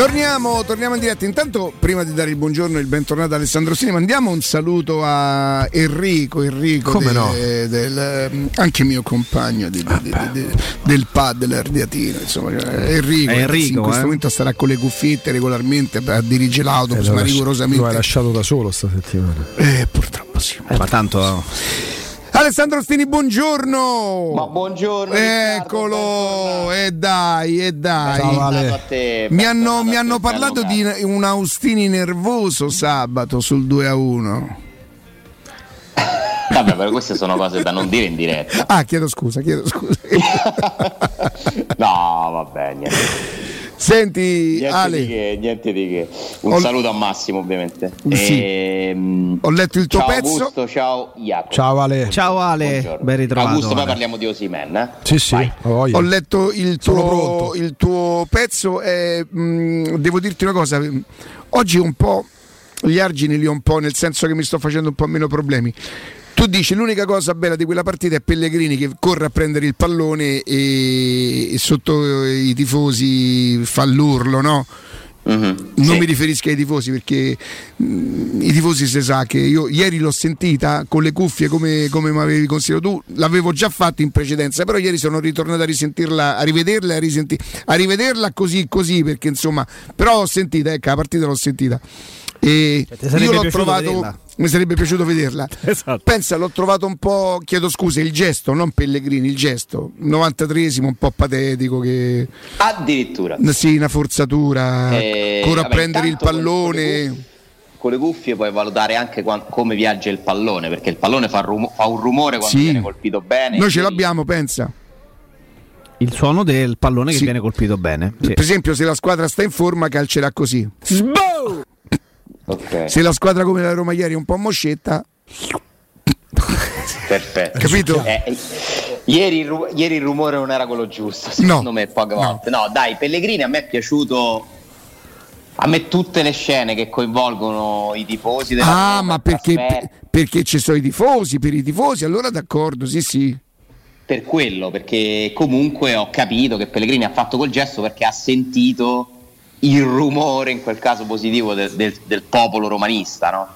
Torniamo, torniamo, in diretta. Intanto, prima di dare il buongiorno e il bentornato a Alessandro Sini, mandiamo un saluto a Enrico. Enrico Come de, no? del, anche mio compagno di, di, di, del pad dell'Ardiatino. Insomma, Enrico, Enrico in questo eh? momento starà con le cuffiette regolarmente a dirigere l'autobus, Eh, ma lasci- rigorosamente. Lo hai lasciato da solo sta settimana. Eh, purtroppo sì. Eh, ma tanto Alessandro Stini, buongiorno. Ma buongiorno. Eccolo, e dai, e dai. Ciao, Ale. Bentornato a te, Mi hanno, mi hanno te, parlato di un Austini nervoso sabato sul 2 a 1. caro. Vabbè, però queste sono cose da non dire in diretta. Ah, chiedo scusa, chiedo scusa. No, vabbè, niente. Senti, Niente di Ale, che, niente di che. Un Ho- saluto a Massimo, ovviamente. Sì. Ehm, ho letto il tuo ciao pezzo. Augusto, ciao Jacopo. Ciao Ale. Ciao Ale, Buongiorno. ben ritrovato. Augusto, poi parliamo di Osimen, eh? Sì, sì, Vai. ho letto il tuo, il tuo pezzo e mh, devo dirti una cosa. Oggi un po' gli argini li ho un po', nel senso che mi sto facendo un po' meno problemi. Tu dici l'unica cosa bella di quella partita è Pellegrini che corre a prendere il pallone e, e sotto i tifosi fa l'urlo, no? Mhm, Non sì. mi riferisco ai tifosi perché mh, i tifosi si sa che io ieri l'ho sentita con le cuffie come, come mi avevi consigliato tu, l'avevo già fatto in precedenza, però ieri sono ritornato a risentirla, a rivederla a, risenti- a rivederla così così perché insomma, però l'ho sentita, ecco, la partita l'ho sentita. E Cioè, io l'ho trovato, vederla? mi sarebbe piaciuto vederla. Esatto. Pensa, l'ho trovato un po', chiedo scusa, il gesto, non Pellegrini, il gesto, 93esimo, un po' patetico che... Addirittura. Sì, una forzatura, Eh, corre a prendere il con- le pallone. Con le cuffie puoi valutare anche quan- come viaggia il pallone, perché il pallone fa, rumo- fa un rumore quando Sì. viene colpito bene. Noi ce l'abbiamo, pensa. Il suono del pallone che Sì. viene colpito bene. Sì. Per esempio, se la squadra sta in forma, calcerà così. Ok, Se la squadra come la Roma ieri è un po' moscetta, perfetto. capito? Eh, eh, ieri, ieri il rumore non era quello giusto, secondo No. me, poche volte. No. dai, Pellegrini a me è piaciuto. A me tutte le scene che coinvolgono i tifosi della Ah, Roma, ma perché, perché ci sono i tifosi? Per i tifosi, allora d'accordo, sì, sì. per quello, perché comunque ho capito che Pellegrini ha fatto quel gesto perché ha sentito il rumore, in quel caso positivo, del, del- del popolo romanista, no?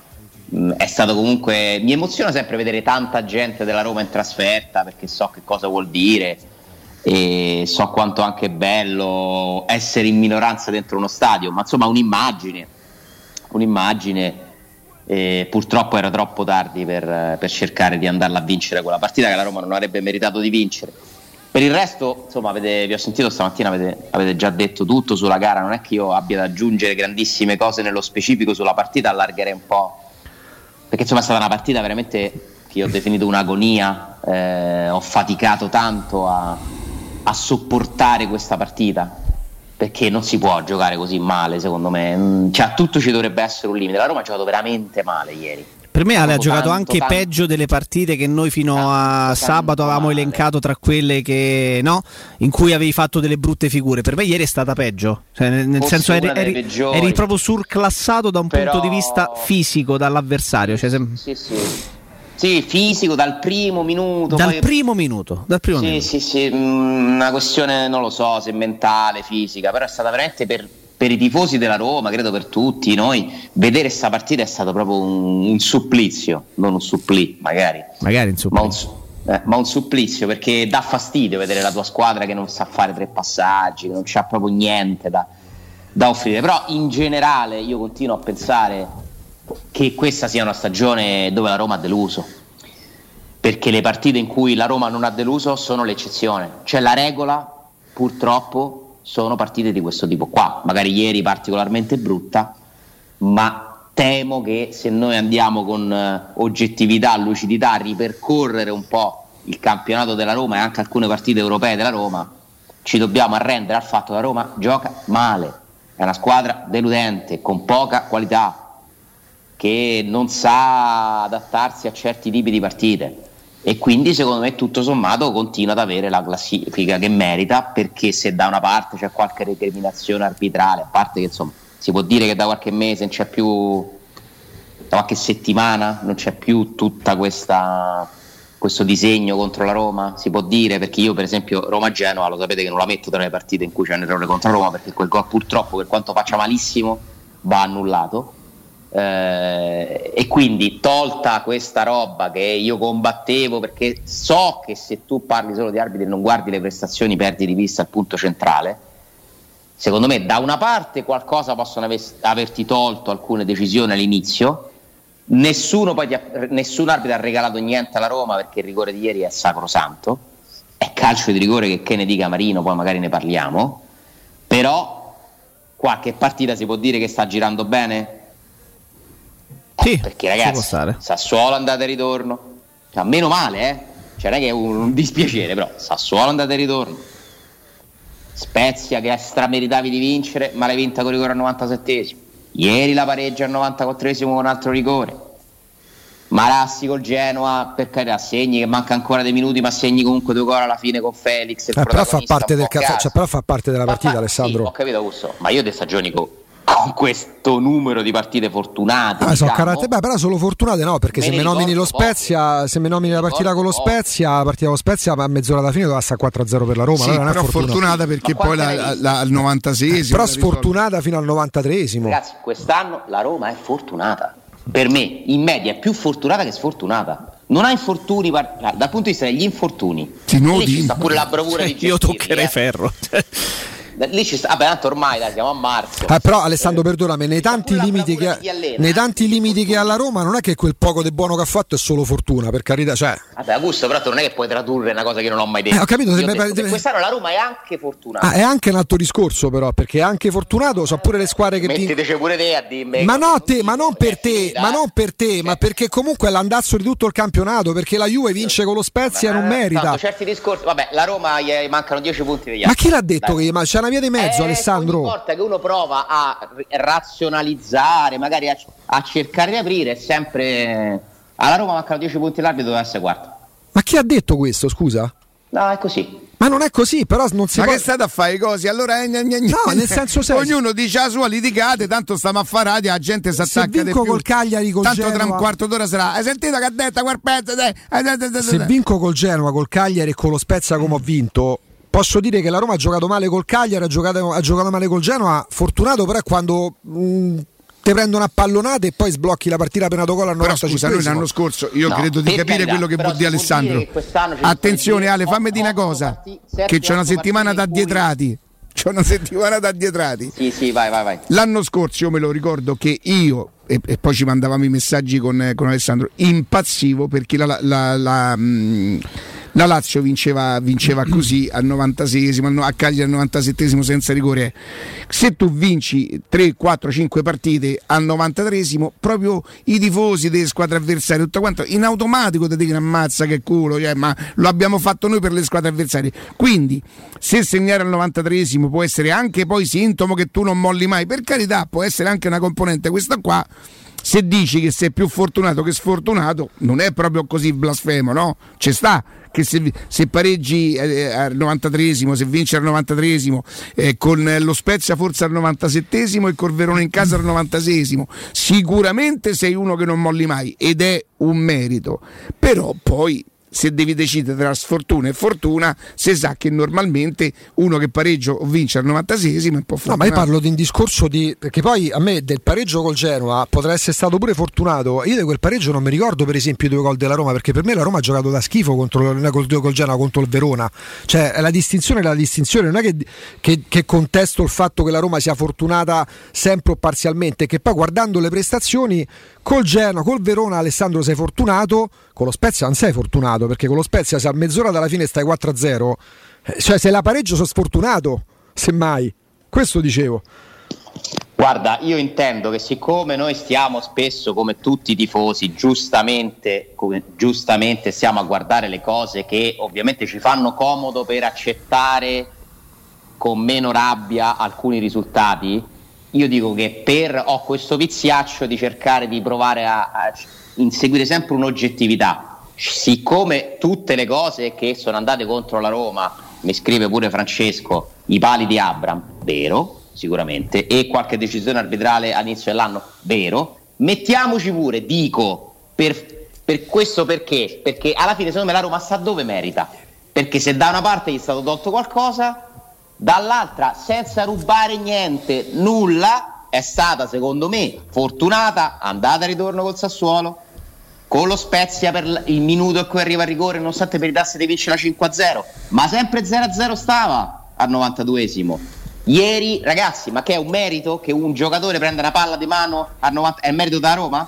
Mm, È stato comunque. Mi emoziona sempre vedere tanta gente della Roma in trasferta perché so che cosa vuol dire e so quanto anche è bello essere in minoranza dentro uno stadio, ma insomma un'immagine, un'immagine. E purtroppo era troppo tardi per, per cercare di andarla a vincere quella partita che la Roma non avrebbe meritato di vincere. Per il resto, insomma, avete- vi ho sentito stamattina, avete, avete già detto tutto sulla gara, non è che io abbia da aggiungere grandissime cose nello specifico sulla partita, allargherei un po', perché insomma è stata una partita veramente che io ho definito un'agonia, eh, ho faticato tanto a, a sopportare questa partita, perché non si può giocare così male secondo me, Mm, cioè, a tutto ci dovrebbe essere un limite, la Roma ha giocato veramente male ieri. Per me Ale ha giocato tanto, anche tanto. peggio delle partite che noi fino a Tanto, sabato tanto avevamo male. elencato tra quelle che no, in cui avevi fatto delle brutte figure. Per me ieri è stata peggio, cioè, nel, Forse senso eri, eri- eri proprio surclassato da un Però- punto di vista fisico dall'avversario, cioè, sem- Sì, sì. Sì, fisico dal primo minuto. dal poi- primo minuto, dal primo Sì, minuto. sì, sì, mm, una questione non lo so se mentale, fisica, però è stata veramente per, per i tifosi della Roma, credo per tutti noi, vedere questa partita è stato proprio un, un supplizio, non un supplì magari, Magari insomma. ma un, eh, ma un supplizio perché dà fastidio vedere la tua squadra che non sa fare tre passaggi, che non c'ha proprio niente da, da offrire, però in generale io continuo a pensare che questa sia una stagione dove la Roma ha deluso. Perché le partite in cui la Roma non ha deluso sono l'eccezione, cioè la regola purtroppo sono partite di questo tipo qua, magari ieri particolarmente brutta, ma temo che se noi andiamo con eh, oggettività, lucidità a ripercorrere un po' il campionato della Roma e anche alcune partite europee della Roma, ci dobbiamo arrendere al fatto che la Roma gioca male, è una squadra deludente, con poca qualità, che non sa adattarsi a certi tipi di partite e quindi secondo me tutto sommato continua ad avere la classifica che merita perché se da una parte c'è qualche recriminazione arbitrale, a parte che insomma si può dire che da qualche mese non c'è più, da qualche settimana non c'è più questa questo disegno contro la Roma, si può dire, perché io per esempio Roma-Genoa lo sapete che non la metto tra le partite in cui c'è un errore contro Roma, perché quel gol purtroppo per quanto faccia malissimo va annullato. Eh, e quindi tolta questa roba che io combattevo perché so che se tu parli solo di arbitri e non guardi le prestazioni perdi di vista il punto centrale secondo me da una parte qualcosa possono aver, averti tolto alcune decisioni all'inizio Nessuno poi ha, nessun arbitro ha regalato niente alla Roma perché il rigore di ieri è sacrosanto. È calcio di rigore che, che ne dica Marino, poi magari ne parliamo. Però qualche partita si può dire che sta girando bene? Sì, eh, perché ragazzi, Sassuolo andata e ritorno. Cioè, meno male, eh? Cioè, non è che è un, dispiacere, però Sassuolo andata e ritorno. Spezia che strameritavi di vincere, ma l'hai vinta con rigore al 97esimo. Ieri la pareggia al 94esimo con un altro rigore. Marassi col Genoa, per carità, segni che manca ancora dei minuti, ma segni comunque due gol alla fine con Felix. Eh, però, fa parte del cazzo, cioè, però fa parte della partita, fa, Alessandro. Sì, ho capito, Augusto, ma io di stagioni con questo numero di partite fortunate. Ah, diciamo. so, carattere, beh, però solo fortunate no, perché me se mi nomini lo Spezia, poco. se mi nomini la partita con lo Spezia, la partita con lo Spezia a mezz'ora alla fine doveva stare 4-0 per la Roma. Sì, allora però fortunata, fortunata perché poi la, la, al 96 eh, però sfortunata fino al 93esimo. Ragazzi, quest'anno la Roma è fortunata. Per me, in media, è più fortunata che sfortunata non ha infortuni dal punto di vista degli infortuni. Ti? Ci sta pure la bravura di Io toccherei eh. ferro. Lì ci sta, vabbè, tanto ormai dai, siamo a marzo. Eh, però Alessandro, eh, perdonami, nei tanti, limiti che, nei tanti limiti che ha la Roma, non è che quel poco di buono che ha fatto è solo fortuna, per carità. Cioè... Vabbè, Augusto, però non è che puoi tradurre una cosa che non ho mai detto. Eh, ho capito, se detto, detto, quest'anno la Roma è anche fortunata. Ah, è anche un altro discorso, però, perché è anche fortunato, so pure le squadre che Mettiteci pure te a dirmi. Ma no, te, ma non per te, ma non per te, ma perché comunque è l'andazzo di tutto il campionato, perché la Juve vince con lo Spezia e non merita. Certi discorsi, vabbè, la Roma gli mancano 10 punti. Ma chi l'ha detto che c'è una via di mezzo, eh, Alessandro? Ogni volta che uno prova a razionalizzare, magari a, a cercare di aprire, è sempre alla Roma mancano 10 punti l'arbitro deve essere quarto. Ma chi ha detto questo, scusa? No, è così. Ma non è così, però non si Ma può... che state a fare i cosi? Allora, eh, gna, gna, gna. no, nel senso se... ognuno dice la sua litigate, tanto stiamo a fare radio, la gente si attacca Se vinco col Cagliari col tanto Genoa... tra un quarto d'ora sarà. Hai sentito che ha detto quel pezzo? Se vinco col Genoa, col Cagliari e con lo Spezia come ho vinto, posso dire che la Roma ha giocato male col Cagliari, ha giocato, ha giocato male col Genoa. Fortunato, però, è quando. Mh, ti prendono a pallonate e poi sblocchi la partita appena gol al 90 Però scusa, noi l'anno scorso io no, credo di capire carità, quello che vuol dire Alessandro. Attenzione Ale, fammi dire una cosa, che c'è una settimana da dietrati. C'è una settimana da dietrati. Sì, sì, vai, vai, vai. L'anno scorso io me lo ricordo che io e, e poi ci mandavamo i messaggi con, con Alessandro, impazzivo perché la, la, la, mh, la Lazio vinceva, vinceva così al 96esimo, a Cagliari al 97esimo senza rigore. Se tu vinci 3, 4, 5 partite al 93esimo, proprio i tifosi delle squadre avversarie, tutto quanto, in automatico ti dicono ammazza che culo, cioè, ma lo abbiamo fatto noi per le squadre avversarie. Quindi se segnare al 93esimo può essere anche poi sintomo che tu non molli mai, per carità può essere anche una componente, questa qua se dici che sei più fortunato che sfortunato, non è proprio così blasfemo, no? Ci sta che se, se pareggi eh, al 93esimo, se vinci al 93esimo, eh, con lo Spezia forse al 97esimo e col Verona in casa al 96esimo, sicuramente sei uno che non molli mai ed è un merito. Però poi se devi decidere tra sfortuna e fortuna, si sa che normalmente uno che pareggio o vince al 96esimo è un po' fortunato. No, ma io parlo di un discorso di. perché poi a me del pareggio col Genoa potrà essere stato pure fortunato. Io di quel pareggio non mi ricordo, per esempio, i due gol della Roma, perché per me la Roma ha giocato da schifo contro, col, col Genoa contro il Verona. Cioè, la distinzione è la distinzione, non è che, che, che contesto il fatto che la Roma sia fortunata sempre o parzialmente, che poi guardando le prestazioni col Genoa, col Verona, Alessandro sei fortunato, con lo Spezia non sei fortunato, perché con lo Spezia se a mezz'ora dalla fine stai 4-0, eh, cioè se la pareggio sono sfortunato, semmai. Questo dicevo. Guarda, io intendo che siccome noi stiamo spesso, come tutti i tifosi, giustamente, come, giustamente stiamo a guardare le cose che ovviamente ci fanno comodo per accettare con meno rabbia alcuni risultati, io dico che per, ho questo viziaccio di cercare di provare a, a inseguire sempre un'oggettività. Siccome tutte le cose che sono andate contro la Roma, mi scrive pure Francesco, i pali di Abram, vero, sicuramente, e qualche decisione arbitrale all'inizio dell'anno, vero, mettiamoci pure, dico, per, Per questo perché? Perché alla fine secondo me la Roma sta dove merita. Perché se da una parte gli è stato tolto qualcosa, dall'altra senza rubare niente, nulla, è stata secondo me fortunata, andata e ritorno col Sassuolo, con lo Spezia per il minuto in cui arriva il rigore, nonostante meritasse di vincere la 5-0, ma sempre 0-0 stava al 92esimo. Ieri, ragazzi, ma che è un merito che un giocatore prenda una palla di mano al 90 È merito da Roma?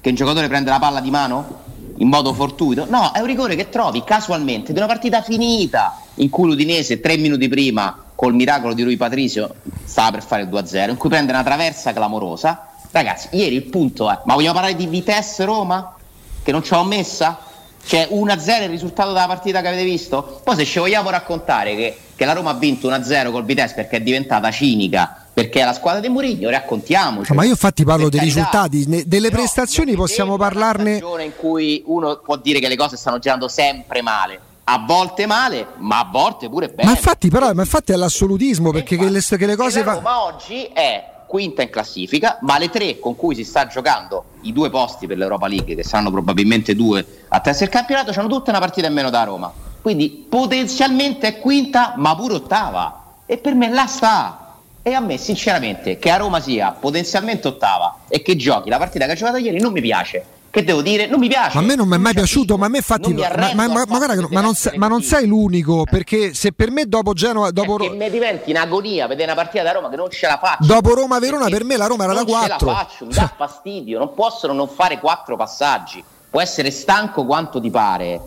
Che un giocatore prenda la palla di mano? In modo fortuito? No, è un rigore che trovi casualmente di una partita finita in cui l'Udinese tre minuti prima col miracolo di Rui Patricio stava per fare il 2-0, in cui prende una traversa clamorosa. Ragazzi, ieri il punto è, ma vogliamo parlare di Vitesse Roma? Che non ce l'ho messa? Cioè 1-0 il risultato della partita che avete visto? Poi se ci vogliamo raccontare che, che la Roma ha vinto 1-0 col Vitesse perché è diventata cinica perché è la squadra di Mourinho, raccontiamoci. ma io infatti parlo dei risultati, ne, delle prestazioni possiamo parlarne. È una in cui uno può dire che le cose stanno girando sempre male. A volte male, ma a volte pure bene. Ma infatti, però, ma infatti è l'assolutismo perché infatti, che, le, che le cose vanno. Ma oggi è quinta in classifica, ma le tre con cui si sta giocando i due posti per l'Europa League, che saranno probabilmente due a testa del campionato, hanno tutte una partita in meno da Roma. Quindi potenzialmente è quinta, ma pure ottava. E per me là sta. E a me, sinceramente, che a Roma sia potenzialmente ottava e che giochi la partita che ha giocato ieri non mi piace. Che devo dire? Non mi piace. Ma a me non mi è mai piaciuto, ma a me infatti. Ma, ma, ma, ma, guarda, ma, non, sei, ma non sei l'unico, perché se per me dopo Genova. Dopo Ro- mi diventi in agonia vedere una partita da Roma che non ce la faccio. Dopo Roma-Verona, per me la Roma era da 4. Non ce la faccio, mi dà fastidio. Non possono non fare quattro passaggi. Può essere stanco quanto ti pare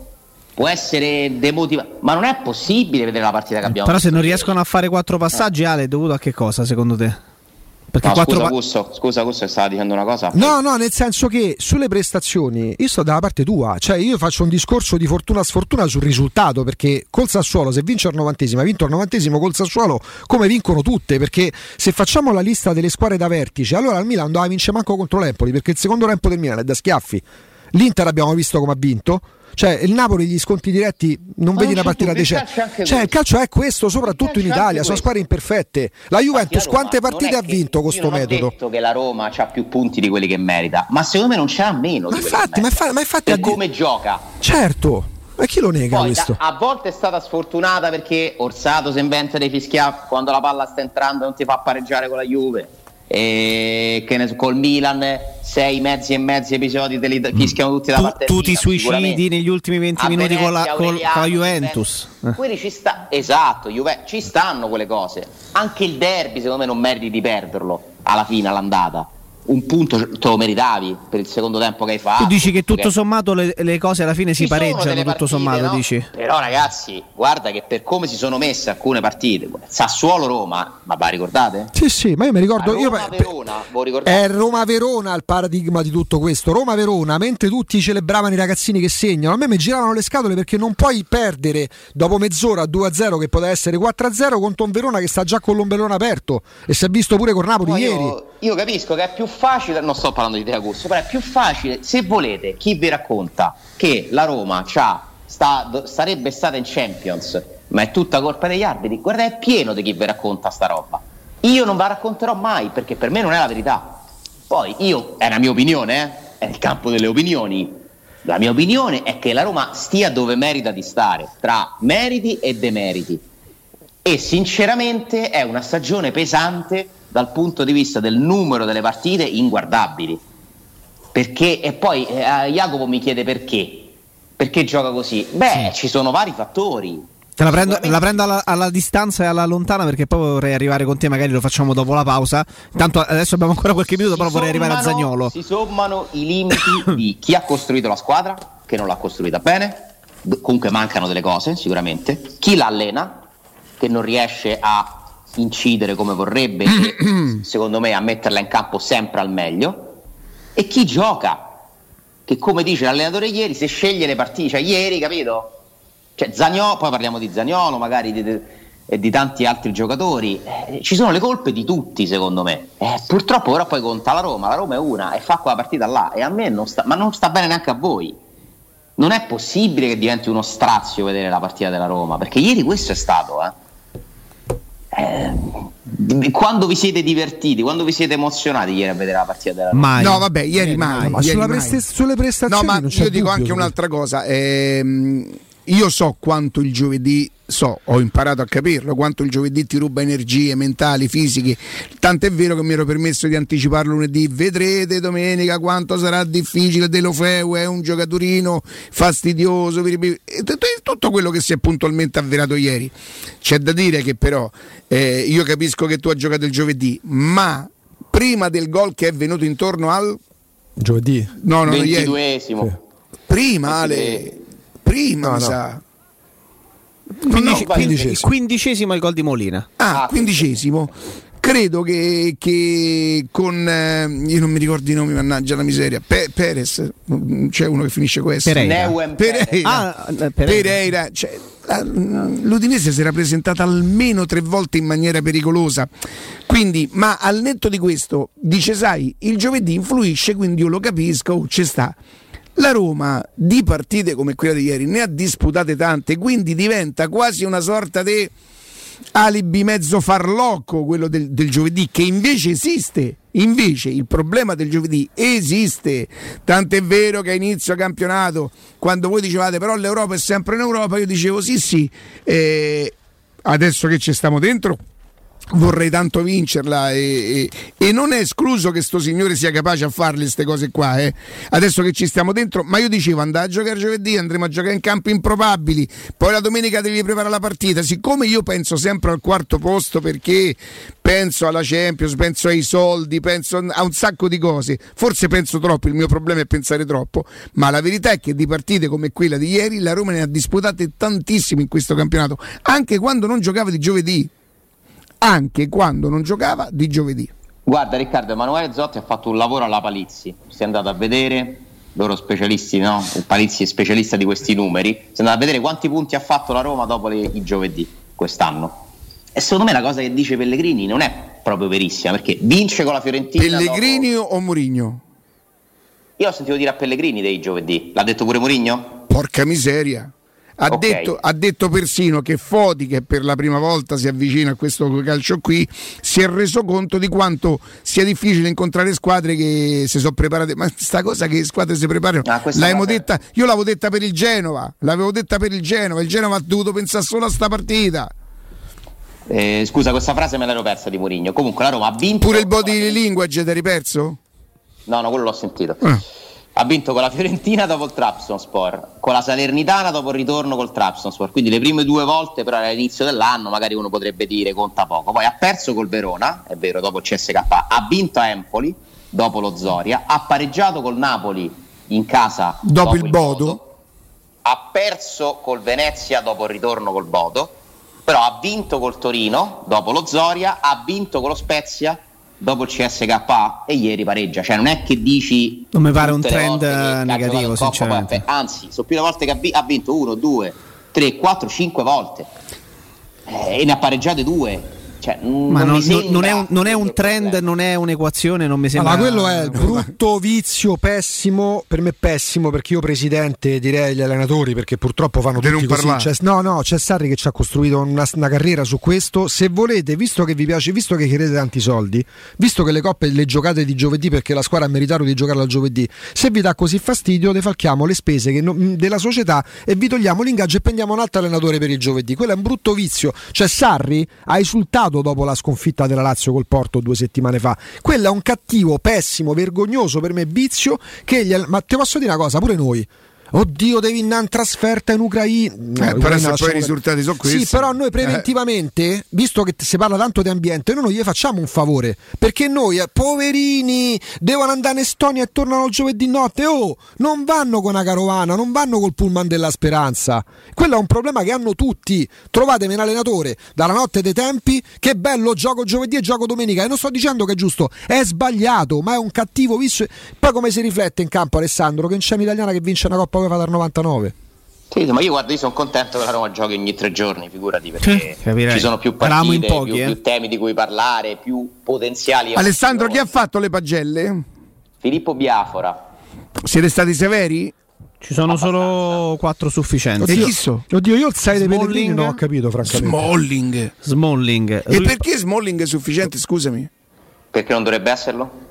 può essere demotivato, ma non è possibile vedere la partita che abbiamo Però se non riescono a fare quattro passaggi, Ale, è dovuto a che cosa secondo te? Perché no, quattro scusa, Gusto, scusa, Gusto, stava dicendo una cosa. No, no, nel senso che sulle prestazioni io sto dalla parte tua, cioè io faccio un discorso di fortuna sfortuna sul risultato, perché col Sassuolo, se vince il novantesimo, ha vinto il novantesimo col Sassuolo, come vincono tutte, perché se facciamo la lista delle squadre da vertice, allora il Milan doveva vincere manco contro l'Empoli, perché il secondo tempo del Milan è da schiaffi. L'Inter abbiamo visto come ha vinto, cioè il Napoli gli sconti diretti non Ma vedi una partita decente. Cioè il calcio è questo, soprattutto in Italia, sono squadre imperfette. La Juventus Roma, quante partite ha vinto con questo metodo? Ho detto che la Roma ha più punti di quelli che merita, ma secondo me non ce l'ha meno. Ma infatti, ma, fa, ma infatti per come gioca. Certo. Ma chi lo nega Poi, questo? Da, a volte è stata sfortunata perché Orsato si inventa dei fischiaffi quando la palla sta entrando e non ti fa pareggiare con la Juve e che ne so, col Milan sei mezzi e mezzi episodi te li fischiano tutti da tu, parte tu ti suicidi negli ultimi 20 a minuti Venezia, con, la, con, con la Juventus. Eh. ci sta esatto Juve, ci stanno quelle cose. Anche il derby secondo me non meriti di perderlo alla fine all'andata un punto te lo meritavi per il secondo tempo che hai fatto. Tu dici che tutto sommato le, le cose alla fine si pareggiano, tutto partite, sommato, no? dici? Però ragazzi, guarda che per come si sono messe alcune partite, Sassuolo-Roma, ma va ricordate? Sì, sì, ma io mi ricordo... Roma-Verona, È Roma-Verona il paradigma di tutto questo. Roma-Verona, mentre tutti celebravano i ragazzini che segnano, a me mi giravano le scatole perché non puoi perdere dopo mezz'ora 2-0 che poteva essere 4-0 contro un Verona che sta già con l'ombrellone aperto e si è visto pure con Napoli no, ieri. Io, io capisco che è più facile, non sto parlando di te Augusto, però è più facile, se volete, chi vi racconta che la Roma sta, sarebbe stata in Champions, ma è tutta colpa degli arbitri, guarda è pieno di chi vi racconta sta roba. Io non la racconterò mai perché per me non è la verità. Poi io, è la mia opinione, eh? è il campo delle opinioni. La mia opinione è che la Roma stia dove merita di stare, tra meriti e demeriti. E sinceramente è una stagione pesante dal punto di vista del numero delle partite inguardabili. Perché, e poi eh, Jacopo mi chiede perché. Perché gioca così? Beh, ci sono vari fattori. Te la prendo, la prendo alla, alla, distanza e alla lontana perché poi vorrei arrivare con te, magari lo facciamo dopo la pausa. Tanto adesso abbiamo ancora qualche minuto, si però vorrei arrivare a Zagnolo. Si sommano i limiti di chi ha costruito la squadra, che non l'ha costruita bene, comunque mancano delle cose sicuramente, chi l'allena, che non riesce a incidere come vorrebbe e secondo me a metterla in campo sempre al meglio. E chi gioca? Che come dice l'allenatore ieri se sceglie le partite cioè ieri capito? Cioè Zagnolo poi parliamo di Zagnolo magari di, e di tanti altri giocatori. Eh, ci sono le colpe di tutti secondo me. Eh, purtroppo ora poi conta la Roma la Roma è una e fa quella partita là e a me non sta ma non sta bene neanche a voi. Non è possibile che diventi uno strazio vedere la partita della Roma perché ieri questo è stato eh eh, Quando vi siete divertiti, quando vi siete emozionati ieri a vedere la partita della Roma? Mai. No, vabbè, ieri, ieri mai. Ma ieri sulla mai. presta- sulle prestazioni No, ma non c'è io dico dubbio, anche però. un'altra cosa. ehm, io so quanto il giovedì, so, ho imparato a capirlo, quanto il giovedì ti ruba energie mentali, fisiche. Tant'è vero che mi ero permesso di anticipare lunedì. Vedrete domenica quanto sarà difficile. Delofeu è un giocatorino fastidioso. Tutto quello che si è puntualmente avverato ieri. C'è da dire che però eh, io capisco che tu hai giocato il giovedì, ma prima del gol che è venuto intorno al Giovedì. no, no, no, ieri. 22esimo. Prima Ale, prima No, mi no. sa. Quindici- no, quindi- quindicesimo. il quindicesimo il gol di Molina. Ah, Ah, quindicesimo. Credo che, che con eh, io non mi ricordo i nomi, mannaggia la miseria. Pe- Perez, c'è uno che finisce questo. Pereira. Pereira. Ah, eh, Pereira. Pereira, cioè, l'Udinese si era presentata almeno tre volte in maniera pericolosa. Quindi, ma al netto di questo, dice, sai, il giovedì influisce, quindi io lo capisco, oh, ci sta. La Roma di partite come quella di ieri ne ha disputate tante, quindi diventa quasi una sorta di alibi mezzo farlocco quello del, del giovedì che invece esiste. Invece il problema del giovedì esiste, tant'è vero che a inizio campionato, quando voi dicevate però l'Europa è sempre in Europa, io dicevo sì sì, eh, adesso che ci stiamo dentro vorrei tanto vincerla e, e- e non è escluso che sto signore sia capace a farle queste cose qua eh. adesso che ci stiamo dentro ma io dicevo andare a giocare giovedì andremo a giocare in campi improbabili poi la domenica devi preparare la partita siccome io penso sempre al quarto posto perché penso alla Champions penso ai soldi penso a un sacco di cose forse penso troppo il mio problema è pensare troppo ma la verità è che di partite come quella di ieri la Roma ne ha disputate tantissime in questo campionato anche quando non giocava di giovedì anche quando non giocava di giovedì. Guarda Riccardo, Emanuele Zotti ha fatto un lavoro alla Palizzi, si è andato a vedere, loro specialisti, no? Palizzi è specialista di questi numeri, si è andato a vedere quanti punti ha fatto la Roma dopo le- i giovedì quest'anno. E secondo me la cosa che dice Pellegrini non è proprio verissima, perché vince con la Fiorentina. Pellegrini dopo- o Murigno? Io ho sentito dire a Pellegrini dei giovedì, l'ha detto pure Murigno? Porca miseria. Ha, Ok. detto, ha detto persino che Foti, che per la prima volta si avvicina a questo calcio qui, si è reso conto di quanto sia difficile incontrare squadre che si sono preparate. Ma sta cosa che squadre si preparano, Ah, detta, io l'avevo detta per il Genova, l'avevo detta per il Genova, il Genova ha dovuto pensare solo a sta partita. Eh, scusa, questa frase me l'ero persa di Murigno. Comunque la Roma ha vinto. Pure il body language ti hai riperso? No, no, quello l'ho sentito. Ah. Ha vinto con la Fiorentina dopo il Trabzonspor, con la Salernitana dopo il ritorno col Trabzonspor. Quindi le prime due volte, però all'inizio dell'anno, magari uno potrebbe dire conta poco. Poi ha perso col Verona, è vero, dopo il CSK, ha vinto a Empoli dopo lo Zoria, ha pareggiato col Napoli in casa Dopo il Bodo. ha perso col Venezia dopo il ritorno col Bodo, però ha vinto col Torino dopo lo Zoria, ha vinto con lo Spezia dopo il CSKA e ieri pareggia. Cioè non è che dici... Non mi pare un trend, negativo, Coppa, Anzi, sono più le volte che ha, vi- ha vinto uno, due, tre, quattro, cinque volte. Eh, e ne ha pareggiate due. Cioè, mm, Ma non non, mi non- sembra non è un, non è un trend, non è un'equazione, non mi sembra. Allora, quello è il brutto vizio pessimo, per me pessimo, perché io presidente direi agli allenatori, perché purtroppo fanno Di tutti non così. parlare. C'è- no, no, c'è Sarri che ci ha costruito una, una carriera su questo. Se volete, visto che vi piace, visto che chiedete tanti soldi, visto che le coppe le giocate di giovedì perché la squadra ha meritato di giocarla al giovedì, se vi dà così fastidio, defalchiamo le spese che non- della società e vi togliamo l'ingaggio e prendiamo un altro allenatore per il giovedì. Quello è un brutto vizio. Cioè, Sarri ha esultato dopo la sconfitta della Lazio col Porto due settimane fa. Quello è un cattivo, pessimo, vergognoso per me vizio. Che gli ma ti posso dire una cosa, pure noi. Oddio, devi andare in trasferta in Ucraina. No, Eh, però Ucraina se poi i risultati sono Sì, questi. però noi Eh. preventivamente, visto che si parla tanto di ambiente, noi non gli facciamo un favore. Perché noi, eh, poverini, devono andare in Estonia e tornano il giovedì notte. Oh, non vanno con una carovana, non vanno col pullman della speranza. Quello è un problema che hanno tutti. Trovatemi un allenatore dalla notte dei tempi. Che bello, gioco giovedì e gioco domenica. E non sto dicendo che è giusto, è sbagliato, ma è un cattivo vizio. Poi come si riflette in campo, Alessandro, che non c'è un'italiana che vince una coppa UEFA dal 99? Sì, ma io guarda, io sono contento che la Roma giochi ogni tre giorni, figurati, perché Capirei. ci sono più partite, pochi, più, eh. più temi di cui parlare, più potenziali. Alessandro, chi ha fatto le pagelle? Filippo Biafora. Siete stati severi? Ci sono solo quattro sufficienti. E chi so? Oddio, io il 6 dei Smalling? Pellegrini non ho capito, francamente. Smalling. Smalling. E perché Smalling è sufficiente, scusami? Perché non dovrebbe esserlo?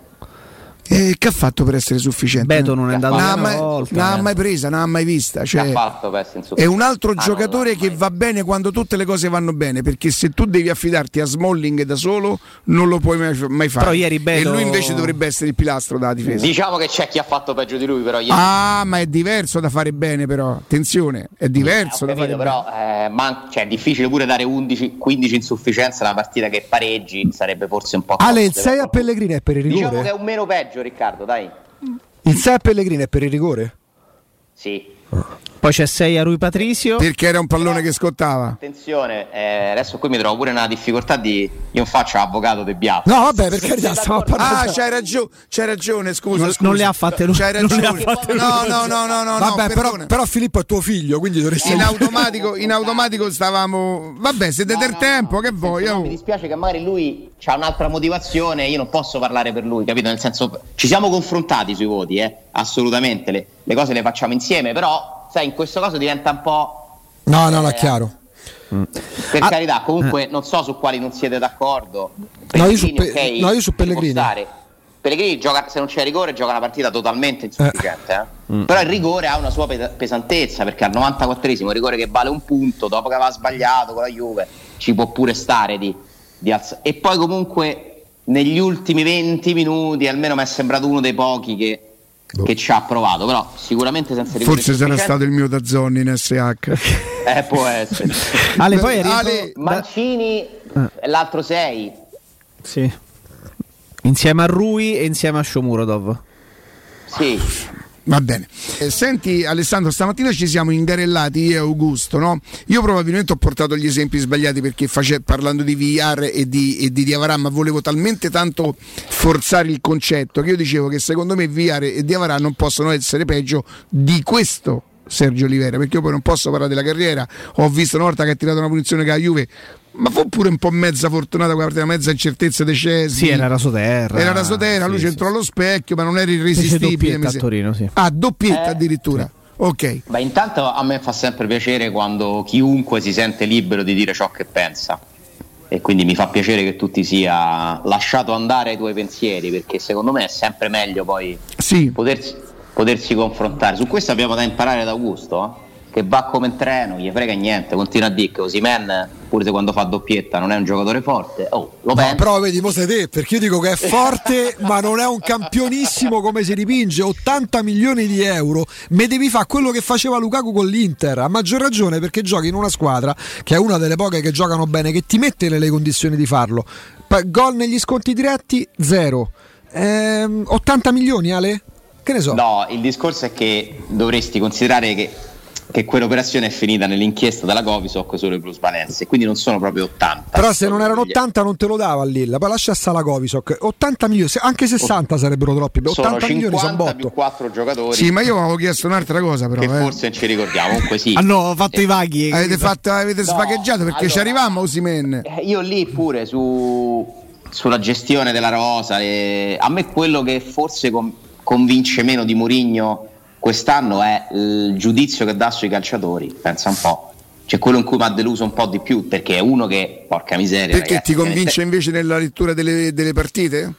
E che ha fatto per essere sufficiente? Beto non è andato ha mai, volta. non ha eh. mai presa, non ha mai vista. Cioè, fatto per essere è un altro Ah, giocatore l'ha che va bene quando tutte le cose vanno bene. Perché se tu devi affidarti a Smalling da solo, non lo puoi mai, mai fare. Però ieri Beto- E lui invece dovrebbe essere il pilastro della difesa. Diciamo che c'è chi ha fatto peggio di lui, però ieri. Ah, ma è diverso da fare bene, però. Attenzione, è diverso da capito, fare però bene. eh, man- cioè, è difficile pure dare 11, 15 insufficienze a una partita che pareggi sarebbe forse un po'. Ale, il deve 6 a Pellegrini è per il Diciamo rigore? che è un meno peggio, Riccardo, dai. Il 6 a Pellegrini è per il rigore? Sì. Poi c'è 6 a Rui Patricio. Perché era un pallone che scottava. Attenzione, eh, adesso qui mi trovo pure nella difficoltà di. Io non faccio avvocato di Biafra. No, vabbè, per carità, stiamo parlando. Ah, c'hai ragione, c'hai ragione, scusa. Non- scusa. non le ha fatte lui. C'hai Non le ha ragione. fatte lui. No, no, no, no, no, Vabbè, no, però, però Filippo è tuo figlio, quindi dovresti. in automatico, in automatico stavamo. Vabbè, siete No, del no, tempo, no, che vuoi? no. Mi dispiace che magari lui ha un'altra motivazione, io non posso parlare per lui, capito? Nel senso, ci siamo confrontati sui voti, eh? assolutamente, le, le cose le facciamo insieme, però, sai, in questo caso diventa un po'. No, no, no, è chiaro. Per Ah, carità, comunque non so su quali non siete d'accordo. No, io su Pellegrini, Pe- ok, no, io su Pellegrini. Pellegrini gioca, se non c'è rigore gioca una partita totalmente insufficiente, eh. Mm. però il rigore ha una sua pe- pesantezza perché al 94esimo il rigore che vale un punto dopo che aveva sbagliato con la Juve ci può pure stare di, di alza- e poi comunque negli ultimi 20 minuti almeno mi è sembrato uno dei pochi che, che ci ha provato però sicuramente senza rigore Forse sarà stato il mio Dazzoni in SH. eh, può essere Ale, poi è Ale, Mancini e l'altro 6 Sì. Insieme a Rui e insieme a Shomurodov. sì Va bene. Eh, senti Alessandro, stamattina ci siamo ingarellati io e Augusto, no? Io probabilmente ho portato gli esempi sbagliati perché face- parlando di VR e di, e di Diavarà, ma volevo talmente tanto forzare il concetto che io dicevo che secondo me VR e Diavarà non possono essere peggio di questo Sergio Olivera, perché io poi non posso parlare della carriera. Ho visto una volta che ha tirato una punizione che la Juve, ma fu pure un po' mezza fortunata quella partita, mezza incertezza dei Cesni. Sì, era rasoterra. Era rasoterra, lui Sì, c'entrò sì. allo specchio, ma non era irresistibile. doppietta a Torino, sì. Ah, doppietta Eh, addirittura. Ok. Beh, intanto a me fa sempre piacere quando chiunque si sente libero di dire ciò che pensa. E quindi mi fa piacere che tu ti sia lasciato andare ai tuoi pensieri, perché secondo me è sempre meglio poi Sì. potersi, potersi confrontare. Su questo abbiamo da imparare da Augusto, eh, che va come in treno, gli frega niente, continua a dire che Osimen, pure se quando fa doppietta, non è un giocatore forte. Oh, lo No, pensa. però vedi, mo sei te, perché io dico che è forte, ma non è un campionissimo come si dipinge. 80 milioni di euro, me devi fare quello che faceva Lukaku con l'Inter. A maggior ragione perché giochi in una squadra che è una delle poche che giocano bene, che ti mette nelle condizioni di farlo. Gol negli sconti diretti, zero. Ehm, 80 milioni, Ale? Che ne so? No, il discorso è che dovresti considerare che, che quell'operazione è finita nell'inchiesta della Covisoc sulle plusvalenze, quindi non sono proprio 80. Però se non erano 80 non te lo dava a Lilla, poi lascia stare la Covisoc. 80 milioni, anche 60 sarebbero troppi. sono 80 milioni sono 50 più botto. 4 giocatori Sì, ma io avevo chiesto un'altra cosa, però. che eh. forse non ci ricordiamo. Comunque sì. Hanno fatto i vaghi. Avete, fatto, avete No, svagheggiato perché ci allora- arrivammo a Osimen. Eh, Io lì pure su, sulla gestione della rosa, le- a me quello che forse con- convince meno di Mourinho quest'anno è il giudizio che dà sui calciatori, pensa un po'. Cioè quello in cui mi ha deluso un po' di più, perché è uno che, porca miseria, Perché ragazzi, ti convince invece nella lettura delle, delle partite?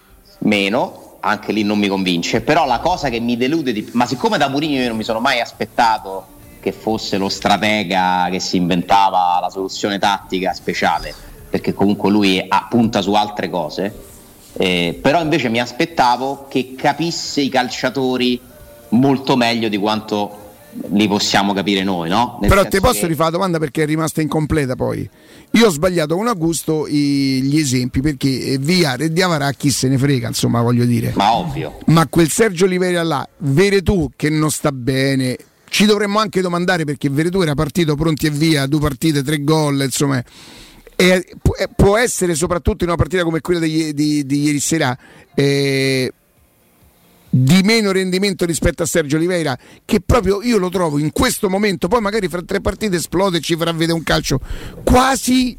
meno, anche lì non mi convince, però la cosa che mi delude di ma siccome da Mourinho io non mi sono mai aspettato che fosse lo stratega che si inventava la soluzione tattica speciale, perché comunque lui punta su altre cose, eh, però invece mi aspettavo che capisse i calciatori molto meglio di quanto li possiamo capire noi, no? Nel Però ti posso che- rifare la domanda perché è rimasta incompleta poi. Io ho sbagliato con Augusto gli esempi perché eh, Villar e Diavarà chi se ne frega, insomma, voglio dire. Ma ovvio. Ma quel Sergio Oliveira là, Veretù che non sta bene, ci dovremmo anche domandare perché Veretù era partito pronti e via, due partite, tre gol, insomma. E, eh, può essere soprattutto in una partita come quella di, di- di ieri sera eh, di meno rendimento rispetto a Sergio Oliveira che proprio io lo trovo in questo momento poi magari fra tre partite esplode e ci farà vedere un calcio quasi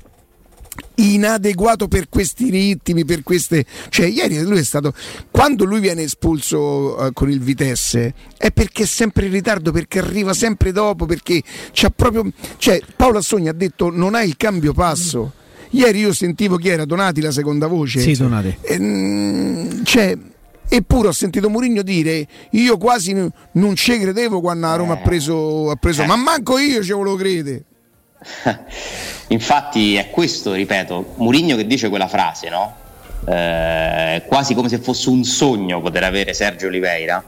inadeguato per questi ritmi, per queste... Cioè, ieri lui è stato... Quando lui viene espulso uh, con il Vitesse è perché è sempre in ritardo, perché arriva sempre dopo, perché c'ha proprio... Cioè, Paolo Assogna ha detto non ha il cambio passo. Ieri io sentivo chi era Donati la seconda voce. Sì, Donati. E, mm, cioè, Eppure ho sentito Mourinho dire: Io quasi n- non ci credevo quando la Roma ha preso, ha preso ma manco io ci volevo credere. Infatti è questo, ripeto, Mourinho che dice quella frase, no? Eh, quasi come se fosse un sogno poter avere Sergio Oliveira.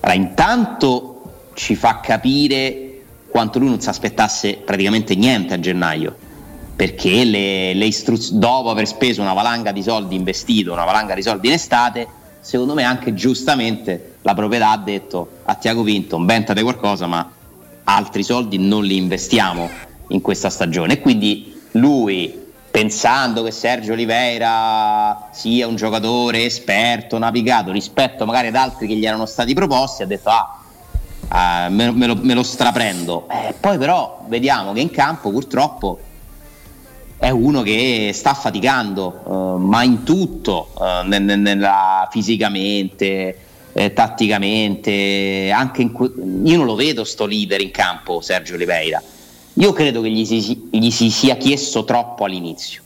Allora, intanto ci fa capire quanto lui non si aspettasse praticamente niente a gennaio, perché le, le istruzioni, dopo aver speso una valanga di soldi investito, una valanga di soldi in estate, secondo me anche giustamente la proprietà ha detto a Tiago Vinto, inventate qualcosa, ma altri soldi non li investiamo in questa stagione. E quindi lui, pensando che Sergio Oliveira sia un giocatore esperto, navigato rispetto magari ad altri che gli erano stati proposti, ha detto ah, ah me, me, lo, me, lo, straprendo. Eh, poi però vediamo che in campo purtroppo è uno che sta faticando, uh, ma in tutto, uh, nel, nella, fisicamente, eh, tatticamente, anche in, io non lo vedo sto leader in campo Sergio Oliveira io credo che gli si, gli si sia chiesto troppo all'inizio.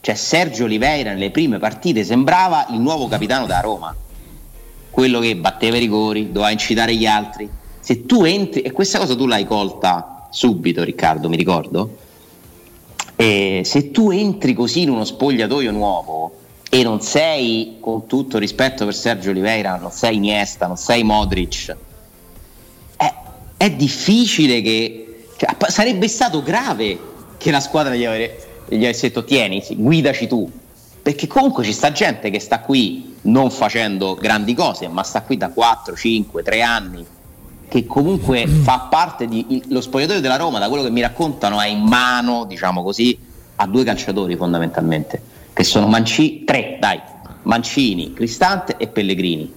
Cioè Sergio Oliveira nelle prime partite sembrava il nuovo capitano da Roma, quello che batteva i rigori, doveva incitare gli altri. Se tu entri, e questa cosa tu l'hai colta subito Riccardo, mi ricordo, e se tu entri così in uno spogliatoio nuovo e non sei, con tutto rispetto per Sergio Oliveira, non sei Iniesta, non sei Modric, è, è difficile che cioè, sarebbe stato grave che la squadra gli, avesse detto tieni, guidaci tu. Perché comunque ci sta gente che sta qui non facendo grandi cose, ma sta qui da 4, 5, 3 anni, che comunque fa parte di... Lo spogliatoio della Roma, da quello che mi raccontano, è in mano, diciamo così, a due calciatori fondamentalmente, che sono Mancini, tre, dai, Mancini, Cristante e Pellegrini.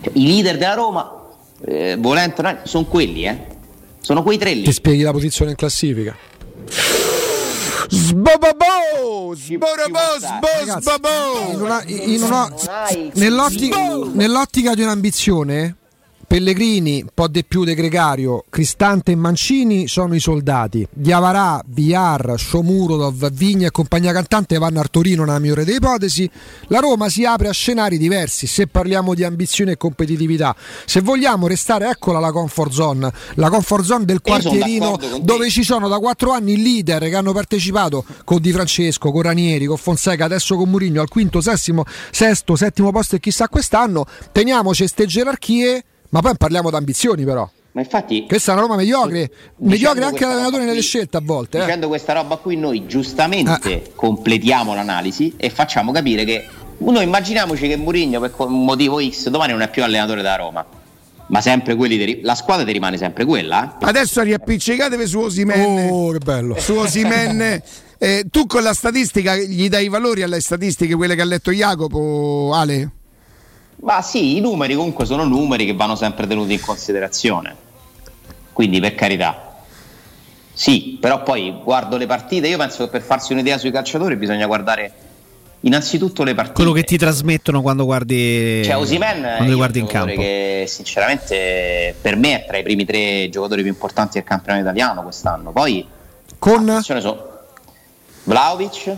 Cioè, I leader della Roma, eh, volendo, sono quelli, eh sono quei tre lì. Ti spieghi la posizione in classifica. Sbobobo! Sbobobo! Sbobobo! Nell'ottica di un'ambizione Pellegrini, un po' di più De Gregario, Cristante e Mancini sono i soldati. Diavarà, Biar, Shomurodov, Vigna e compagnia cantante vanno a Torino nella migliore delle ipotesi. La Roma si apre a scenari diversi se parliamo di ambizione e competitività. Se vogliamo restare, eccola la comfort zone, la comfort zone del quartierino dove ci sono da quattro anni i leader che hanno partecipato con Di Francesco, con Ranieri, con Fonseca, adesso con Murigno al quinto, settimo, sesto, settimo posto e chissà quest'anno. Teniamoci queste gerarchie ma poi parliamo di ambizioni però. Ma infatti, questa è una Roma mediocre, mediocre anche l'allenatore nelle scelte a volte. Eh. Dicendo eh. questa roba qui, noi giustamente eh. completiamo l'analisi e facciamo capire che noi immaginiamoci che Mourinho per un motivo X domani non è più allenatore da Roma. Ma sempre quelli de, la squadra ti rimane sempre quella. Eh? Adesso riappiccicatevi su Osimen. Oh, che bello! Su Osimen. Eh, tu con la statistica gli dai i valori alle statistiche, quelle che ha letto Jacopo, Ale? Ma sì, i numeri comunque sono numeri che vanno sempre tenuti in considerazione. Quindi per carità. Sì, però poi guardo le partite, io penso che per farsi un'idea sui calciatori bisogna guardare innanzitutto le partite. Quello che ti trasmettono quando guardi, cioè, Osimen quando guardi in campo. che sinceramente per me è tra i primi tre giocatori più importanti del campionato italiano quest'anno. Poi con sono Vlaovic,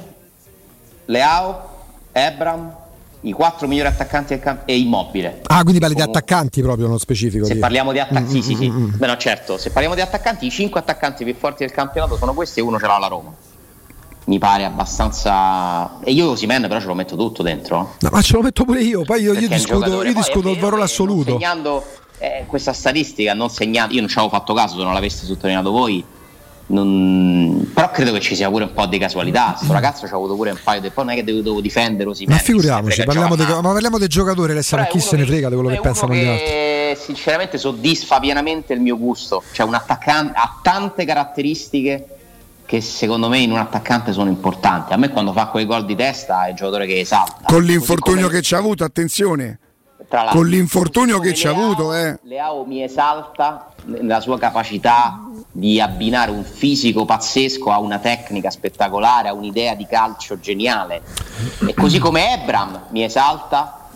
Leao, Ebram, i quattro migliori attaccanti del campo e immobile. Ah, quindi parli di attaccanti proprio nello specifico. Se parliamo di attaccanti, mm, sì, sì, sì. Mm, mm, Beh, no, certo, se parliamo di attaccanti, i cinque attaccanti più forti del campionato sono questi e uno ce l'ha la Roma. Mi pare abbastanza. E io Simen però ce lo metto tutto dentro. No, ma ce lo metto pure io. Poi io, io discuto, io discuto il valore assoluto. Segnando eh, questa statistica, non segnando, io non ci avevo fatto caso se non l'aveste sottolineato voi non... Però credo che ci sia pure un po' di casualità. Questo ragazzo ci ha avuto pure un paio di. Poi non è che dovevo difendere Ma figuriamoci, parliamo, de... ma parliamo del giocatore, adesso chi se ne frega di quello che pensano gli altri. Sinceramente soddisfa pienamente il mio gusto. Cioè, un attaccante ha tante caratteristiche che secondo me in un attaccante sono importanti. A me quando fa quei gol di testa è il giocatore che esalta. Con l'infortunio come... che ci ha avuto, attenzione. Con l'infortunio che ci ha avuto, eh. Leao mi esalta nella sua capacità di abbinare un fisico pazzesco a una tecnica spettacolare, a un'idea di calcio geniale. E così come Ebram mi esalta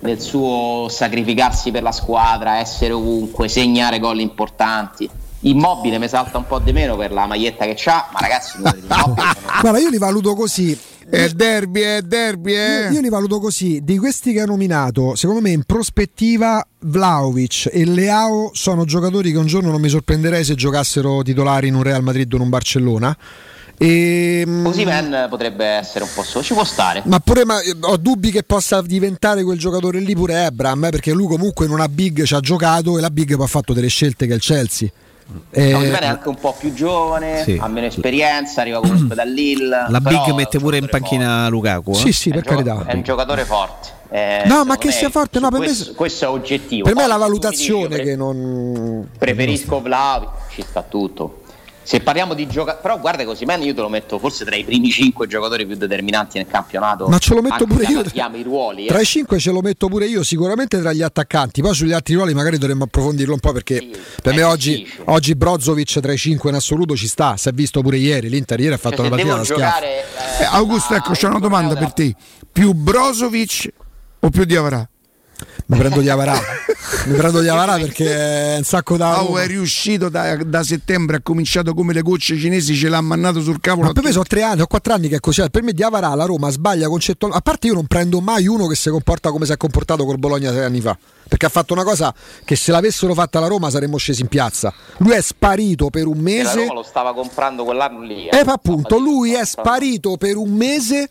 nel suo sacrificarsi per la squadra, essere ovunque, segnare gol importanti. Immobile mi salta un po' di meno per la maglietta che ha, ma ragazzi, guarda, io li valuto così. È derby, è derby. Eh. Io, io, li valuto così: di questi che ha nominato, secondo me in prospettiva Vlaovic e Leao sono giocatori che un giorno non mi sorprenderei se giocassero titolari in un Real Madrid o in un Barcellona. E, ehm, Così Man potrebbe essere un po' solo, ci può stare. Ma pure ma, ho dubbi che possa diventare quel giocatore lì pure Ebram, eh, perché lui comunque in una big ci ha giocato e la big poi ha fatto delle scelte che è il Chelsea. Eh, è anche un po' più giovane, sì. ha meno esperienza, arriva comunque da Lille. La Big mette pure in panchina forte. Lukaku. Eh? Sì, sì, per carità. È un giocatore forte. Eh, no, ma che sia forte, no, per questo, me, questo è oggettivo. Per me è la valutazione dici, che non. Preferisco Vlaovic, ci sta tutto. Se parliamo di giocatori, però guarda così, man io te lo metto forse tra i primi 5 giocatori più determinanti nel campionato. Ma ce lo metto pure io. I ruoli, tra eh. i 5 ce lo metto pure io, sicuramente tra gli attaccanti. Poi sugli altri ruoli magari dovremmo approfondirlo un po' perché sì, per me oggi, oggi, Brozovic tra i 5 in assoluto ci sta. Si è visto pure ieri. L'Inter ieri ha fatto cioè, una partita da giocare, eh, Augusto, ecco, c'è una domanda per te. Più Brozovic o più Diavarà? Mi prendo di Avarà. Mi prendo di Avarà perché è un sacco da oh, è riuscito da, da, settembre ha cominciato come le gocce cinesi ce l'ha mannato sul cavolo ma per me sono tre anni ho quattro anni che è così. Per me di Avarà la Roma sbaglia concettualmente a parte io non prendo mai uno che si comporta come si è comportato col Bologna sei anni fa perché ha fatto una cosa che se l'avessero fatta la Roma saremmo scesi in piazza. Lui è sparito per un mese e la Roma lo stava comprando quell'anno lì eh, eh appunto lui è sparito per un mese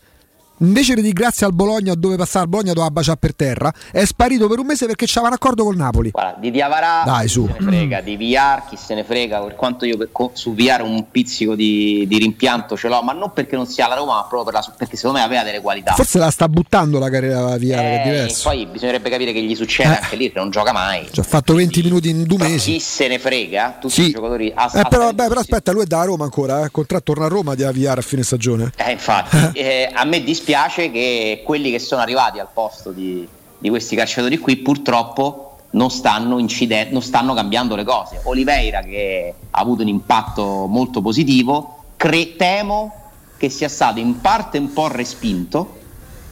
invece di grazie al Bologna dove passare al Bologna doveva baciare per terra è sparito per un mese perché c'aveva un accordo col Napoli Guarda, di Diavarà Dai, su. chi se ne frega di VR chi se ne frega per quanto io per, su VR un pizzico di, di, rimpianto ce l'ho ma non perché non sia la Roma ma proprio per la, perché secondo me aveva delle qualità forse la sta buttando la carriera VR eh, è diverso poi bisognerebbe capire che gli succede eh. anche lì che non gioca mai ci ha fatto 20 minuti in due mesi chi se ne frega tutti sì. i giocatori a, eh, però, beh, però aspetta lui è da Roma ancora eh. il contratto torna a Roma di VR a fine stagione eh infatti eh, a me dispiace che quelli che sono arrivati al posto di, di questi calciatori qui purtroppo non stanno, incide- non stanno cambiando le cose. Oliveira che ha avuto un impatto molto positivo, cre- temo che sia stato in parte un po' respinto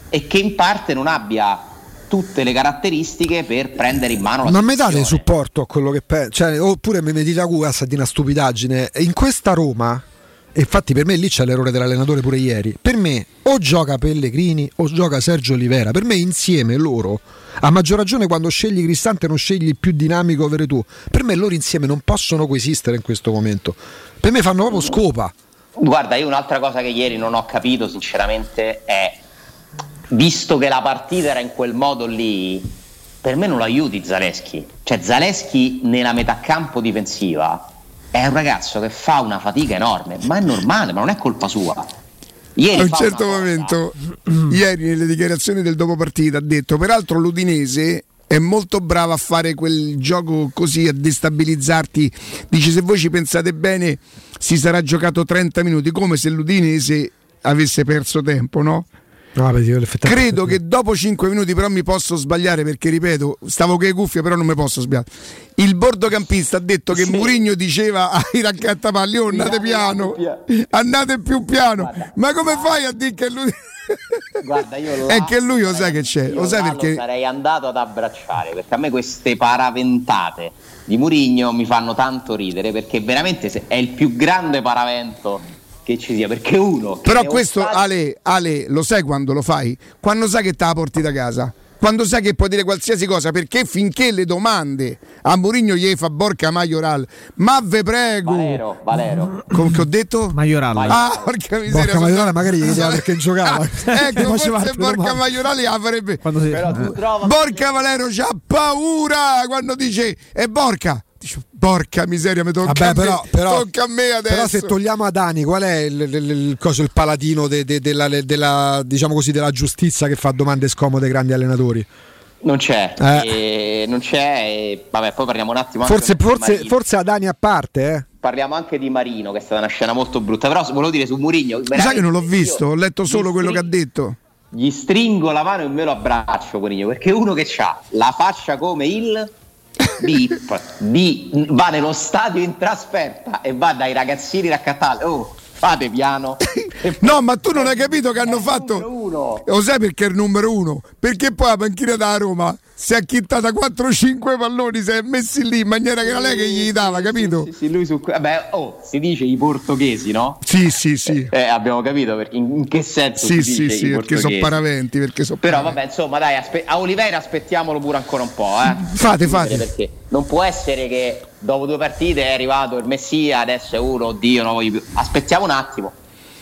e che in parte non abbia tutte le caratteristiche per prendere in mano la Ma mi date supporto a quello che penso, cioè, oppure mi mettete a cuore di una stupidaggine. In questa Roma infatti per me lì c'è l'errore dell'allenatore pure ieri. Per me o gioca Pellegrini o gioca Sergio Olivera. Per me insieme loro, a maggior ragione quando scegli Cristante non scegli più dinamico tu. Per me loro insieme non possono coesistere in questo momento. Per me fanno proprio scopa. Guarda, io un'altra cosa che ieri non ho capito sinceramente è, visto che la partita era in quel modo lì, per me non lo aiuti Zaleschi. Cioè Zaleschi nella metà campo difensiva è un ragazzo che fa una fatica enorme, ma è normale, ma non è colpa sua. Ieri a un certo momento, ieri nelle dichiarazioni del dopo partita, ha detto: Peraltro, l'Udinese è molto brava a fare quel gioco così a destabilizzarti. Dice: Se voi ci pensate bene, si sarà giocato 30 minuti, come se l'Udinese avesse perso tempo, no? No, Credo che dopo 5 minuti però mi posso sbagliare perché ripeto, stavo che cuffie però non mi posso sbagliare. Il bordocampista ha detto che sì. Murigno diceva ai raccattapalli oh, andate piano, andate più piano. Guarda, Ma come guarda. fai a dire che lui Guarda, io lo è che lui lo sai che c'è, lo sai perché sarei andato ad abbracciare perché a me queste paraventate di Murigno mi fanno tanto ridere perché veramente è il più grande paravento che ci sia, perché uno... Però questo, stato... Ale, Ale, lo sai quando lo fai? Quando sai che te la porti da casa? Quando sai che puoi dire qualsiasi cosa, perché finché le domande a Mourinho gli fa Borca Majoral, ma ve prego. Valero, Valero. Come che ho detto? Majoral. Ah, porca miseria. Borca Majoral magari gli chiedeva perché giocava. ecco, forse Borca Majoral avrebbe. Si... Borca Valero c'ha paura quando dice e Borca Dice, porca miseria, mi tocca, Vabbè, però, me, però, tocca a me adesso. Però se togliamo a Dani, qual è il, il, il, coso, il paladino de, de, della, della, diciamo così, della giustizia che fa domande scomode ai grandi allenatori? Non c'è, eh. non c'è. E, vabbè, poi parliamo un attimo. Forse, forse, forse a Dani a parte, eh. Parliamo anche di Marino, che è stata una scena molto brutta. Però volevo dire su Murigno. Sai che non l'ho visto, ho letto solo quello string- che ha detto. Gli stringo la mano e me lo abbraccio, Murigno, perché uno che ha la faccia come il Bip, di, va nello stadio in trasferta e va dai ragazzini raccattati. Oh, fate piano. no, ma tu non hai capito che hanno fatto. Uno. Lo sai perché è il numero uno? Perché poi la panchina da Roma si è acchittata 4-5 palloni, si è messi lì in maniera che era lei che gli dava, capito? Sì, sì, lui su. Vabbè, oh, si dice i portoghesi, no? Sì, sì, sì. Eh, abbiamo capito perché, in, che senso. Sì, si sì, dice sì, i perché sono paraventi. Perché so Però paraventi. vabbè, insomma, dai, aspe- a Oliveira aspettiamolo pure ancora un po', eh. Fate, fate. Perché non può essere che dopo due partite è arrivato il Messia, adesso è uno, oddio, non voglio più. Aspettiamo un attimo.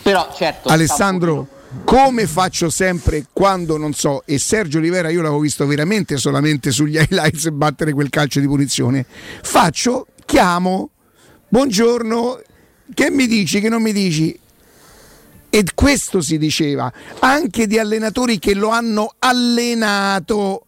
Però certo. Alessandro, come faccio sempre quando non so, e Sergio Olivera io l'avevo visto veramente solamente sugli highlights battere quel calcio di punizione, faccio, chiamo, buongiorno, che mi dici, che non mi dici? E questo si diceva anche di allenatori che lo hanno allenato,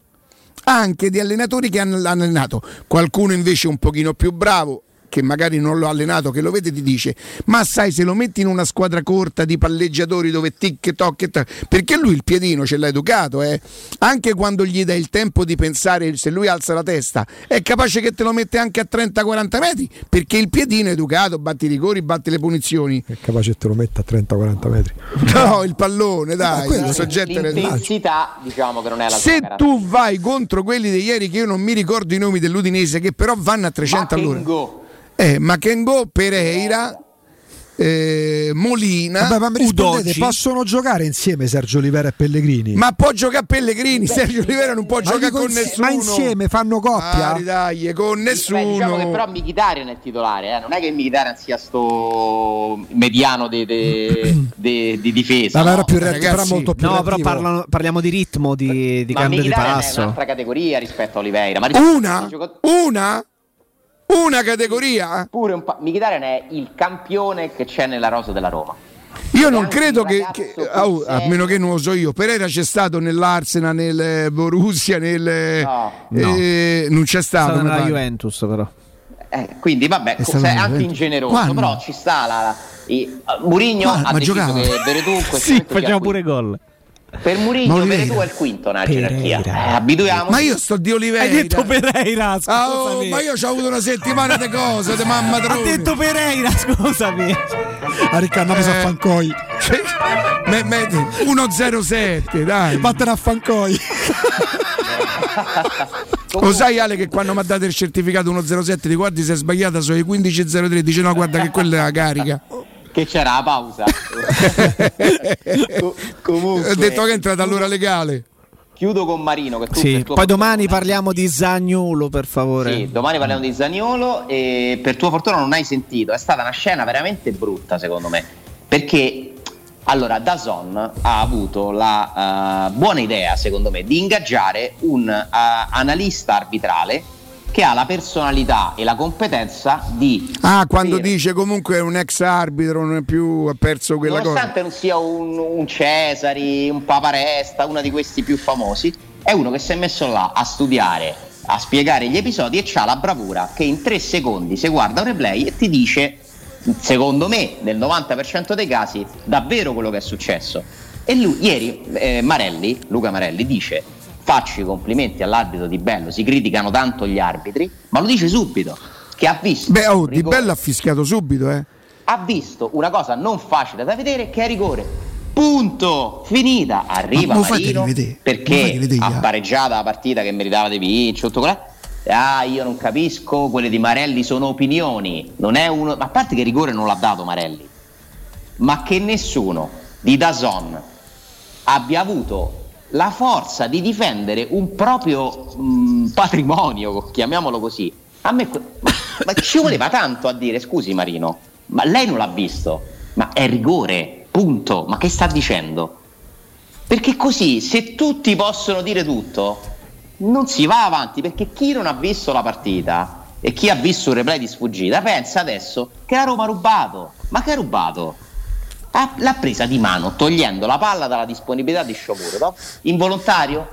anche di allenatori che hanno allenato, qualcuno invece un pochino più bravo che magari non l'ho allenato, che lo vede ti dice ma sai se lo metti in una squadra corta di palleggiatori dove tic toc e tac, perché lui il piedino ce l'ha educato eh? anche quando gli dai il tempo di pensare se lui alza la testa è capace che te lo mette anche a 30-40 metri perché il piedino è educato batti i rigori, batti le punizioni È capace che te lo metta a 30-40 metri. no il pallone dai il soggetto. L'intensità, diciamo che non è la se tu vai contro quelli di ieri che io non mi ricordo i nomi dell'Udinese che però vanno a 300 all'ora. Eh, Makengo, Pereira eh, Molina Vabbè, ma mi rispondete, possono giocare insieme Sergio Olivera e Pellegrini? ma può giocare a Pellegrini Sergio Olivera non può giocare con insie- nessuno ma insieme fanno coppia? Ah, dai, con nessuno Beh, diciamo che però Mkhitaryan è il titolare, eh. non è che Mkhitaryan sia sto mediano de- de- de- di difesa. Ma no? era più reattivo, Ragazzi, era molto più No, però reattivo. parlano- parliamo di ritmo, di, di Ma cambio di Mkhitaryan è passo. un'altra categoria rispetto a Oliveira. Ma rispetto una una una categoria pure un pa- Mkhitaryan è il campione che c'è nella rosa della Roma. io non credo che, che- oh, a meno che non lo so io Pereira c'è stato nell'Arsenal nel eh, Borussia nel No. eh, non c'è stato nella. Juventus, però. Eh, quindi vabbè, È co- stato sei un anche ingeneroso, Quando? però ci sta la... la i- uh, Murigno Ma- ha ma deciso giocava? che Veretù Sì, facciamo pure gol. Per Murigno Oliveira. Veretù è il quinto nella Pereira. gerarchia. Eh, abituiamoci. ma io sto di Oliveira Hai detto Pereira, Ah, oh, scusami. ma io ho avuto una settimana di cose, di mamma Ha drone. detto Pereira, scusami. A Riccardo ha messo Eh. a Fancoi. Cioè, me- me- 1-0-7, dai. Vattene a Fancoi. Lo sai Ale che quando mi ha dato il certificato 107 di guardi si è sbagliata sui 15.03 dice no guarda che quella è la carica Che c'era la pausa. Co- comunque, ho detto che è entrata all'ora legale chiudo con Marino. Che tu Sì, poi domani fortuna- parliamo di Zagnulo, per favore. Sì, domani parliamo di Zaniolo e per tua fortuna non hai sentito, è stata una scena veramente brutta secondo me, perché allora Dazon ha avuto la eh, buona idea secondo me di ingaggiare un eh, analista arbitrale che ha la personalità e la competenza di... ah quando per- dice comunque è un ex arbitro non è più ha perso quella cosa Nonostante non sia un, un Cesari, un Paparesta, uno di questi più famosi, è uno che si è messo là a studiare, a spiegare gli episodi e ha la bravura che in tre secondi si guarda un replay e ti dice, secondo me, nel 90% dei casi, davvero quello che è successo. E lui, ieri, eh, Marelli, Luca Marelli, dice, faccio i complimenti all'arbitro di Bello, si criticano tanto gli arbitri, ma lo dice subito, che ha visto... beh oh Di Bello ha fischiato subito eh ha visto una cosa non facile da vedere che è rigore. Punto, finita. Arriva Ma Marino perché ha ah. pareggiata la partita che meritava di vincere. Tutto quella. Ah, io non capisco, quelle di Marelli sono opinioni. Non è uno. Ma a parte che rigore non l'ha dato Marelli, ma che nessuno di Dazon abbia avuto la forza di difendere un proprio mh, patrimonio, chiamiamolo così. A me ma ci voleva tanto a dire, scusi Marino, ma lei non l'ha visto, ma è rigore, punto. Ma che sta dicendo? Perché così, se tutti possono dire tutto, non si va avanti, perché chi non ha visto la partita e chi ha visto un replay di sfuggita pensa adesso che la Roma ha rubato. Ma che ha rubato? Ha- l'ha presa di mano togliendo la palla dalla disponibilità di Sciomuro involontario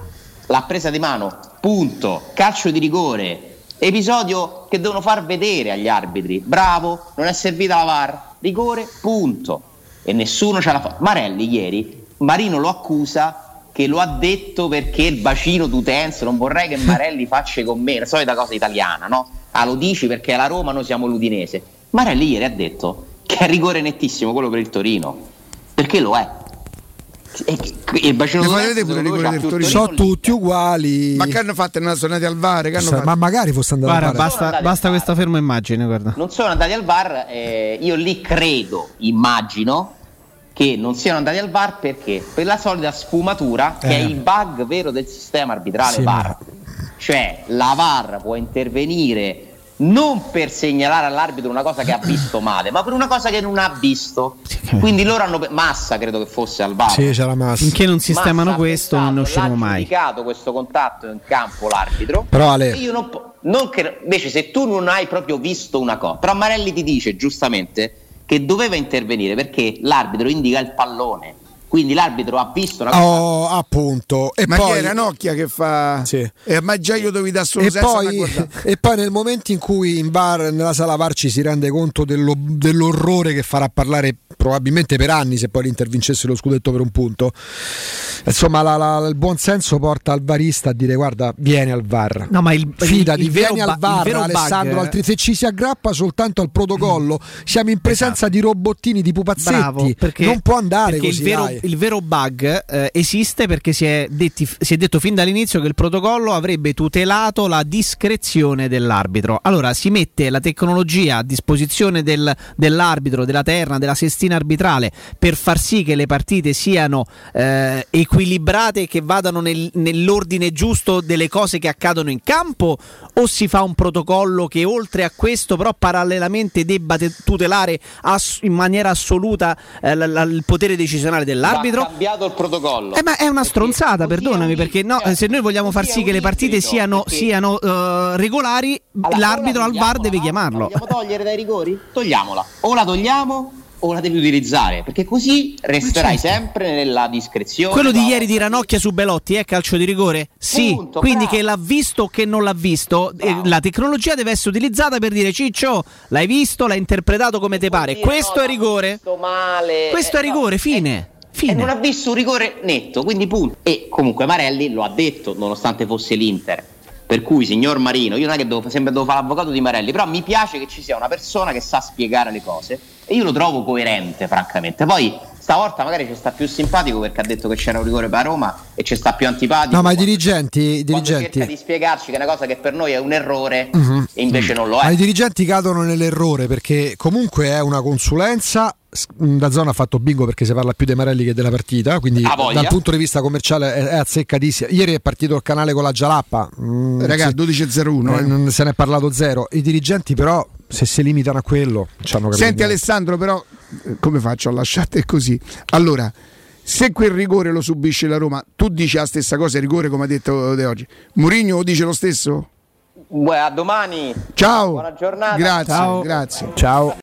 l'ha presa di mano punto calcio di rigore episodio che devono far vedere agli arbitri bravo non è servita la VAR rigore punto e nessuno ce la fa Marelli ieri Marino lo accusa che lo ha detto perché il bacino d'utenza, non vorrei che Marelli faccia con me, la solita cosa italiana, no? Ah, lo dici perché alla Roma noi siamo l'Udinese. Marelli ieri ha detto che è rigore nettissimo quello per il Torino, perché lo è. E il bacino Ne d'utenza vedete pure rigore del Torino? sono tutti uguali. Ma che hanno fatto? Non sono andati al VAR? Che hanno Sa- fatto? ma magari fosse andato Guarda, a fare. basta, basta questa ferma immagine, guarda. non sono andati al VAR, eh, io lì credo, immagino che non siano andati al VAR perché per la solita sfumatura che Eh. è il bug vero del sistema arbitrale Sì, VAR. Cioè la VAR può intervenire non per segnalare all'arbitro una cosa che ha visto male, ma per una cosa che non ha visto. Quindi loro hanno massa credo che fosse al VAR. Sì, c'è la massa. Finché non sistemano Massa ha questo, non pensato, usciremo l'ha mai. giudicato questo contatto in campo l'arbitro. Però Ale, Io non, non che- invece, se tu non hai proprio visto una cosa, però Marelli ti dice giustamente che doveva intervenire perché l'arbitro indica il pallone. Quindi l'arbitro ha visto una cosa. oh, appunto. E Ma poi, chi era Nocchia che fa. Sì. Eh, ma già io dovevi dare solo e, poi, e poi nel momento in cui in bar, nella sala VAR ci si rende conto dello- dell'orrore che farà parlare probabilmente per anni se poi l'intervincesse lo scudetto per un punto insomma la- la- il buon senso porta al varista a dire guarda vieni al VAR No, ma il, Fidati, il, il vieni al VAR vero bug- Alessandro, altri se ci si aggrappa soltanto al protocollo siamo in presenza di robottini di pupazzetti, Bravo, perché, non può andare perché così. il vero, dai. Il vero bug eh, esiste perché si è, detti- si è detto fin dall'inizio che il protocollo avrebbe tutelato la discrezione dell'arbitro. Allora si mette la tecnologia a disposizione del- dell'arbitro, della terna, della sestina arbitrale per far sì che le partite siano eh, equilibrate e che vadano nel- nell'ordine giusto delle cose che accadono in campo o si fa un protocollo che oltre a questo però parallelamente debba te- tutelare ass- in maniera assoluta eh, la- la- il potere decisionale dell'arbitro? Va cambiato il protocollo. Eh, ma è una Perché stronzata, è perdonami, perché no, se noi vogliamo far sì è che le partite siano, siano, eh, regolari, Allora, l'arbitro al VAR deve no? chiamarlo. La vogliamo togliere dai rigori? Togliamola. O la togliamo o la devi utilizzare, perché così resterai certo. sempre nella discrezione. Quello di no? ieri di Ranocchia su Belotti è calcio di rigore? Sì, Punto, quindi bravo. che l'ha visto o che non l'ha visto, eh, la tecnologia deve essere utilizzata per dire Ciccio, l'hai visto, l'hai interpretato come te pare, questo no, è l'ha rigore? Questo è Eh, no, rigore, eh, fine. Fine. E non ha visto un rigore netto, quindi punto. E comunque Marelli lo ha detto, nonostante fosse l'Inter. Per cui, signor Marino, io non è che devo, sempre devo fare l'avvocato di Marelli, però mi piace che ci sia una persona che sa spiegare le cose e io lo trovo coerente, francamente. Poi stavolta magari ci sta più simpatico perché ha detto che c'era un rigore per Roma e ci sta più antipatico. No, ma i dirigenti, i dirigenti cerca di spiegarci che è una cosa che per noi è un errore Mhm. e invece non lo Ma è. i dirigenti cadono nell'errore perché comunque è una consulenza. Da zona ha fatto bingo perché si parla più dei Marelli che della partita, quindi dal punto di vista commerciale è, è azzeccatissima. Ieri è partito il canale con la Gialappa, mm, Raga, sì, 12-01. eh, eh. non se ne è parlato zero. I dirigenti, però, se si limitano a quello, ci hanno capito. Senti niente. Alessandro, però, eh, come faccio a lasciarti così? Allora, se quel rigore lo subisce la Roma, tu dici la stessa cosa, il rigore come ha detto De oggi. Mourinho dice lo stesso? Beh, a domani. Ciao. Buona giornata. Grazie, Ciao. grazie. Ciao.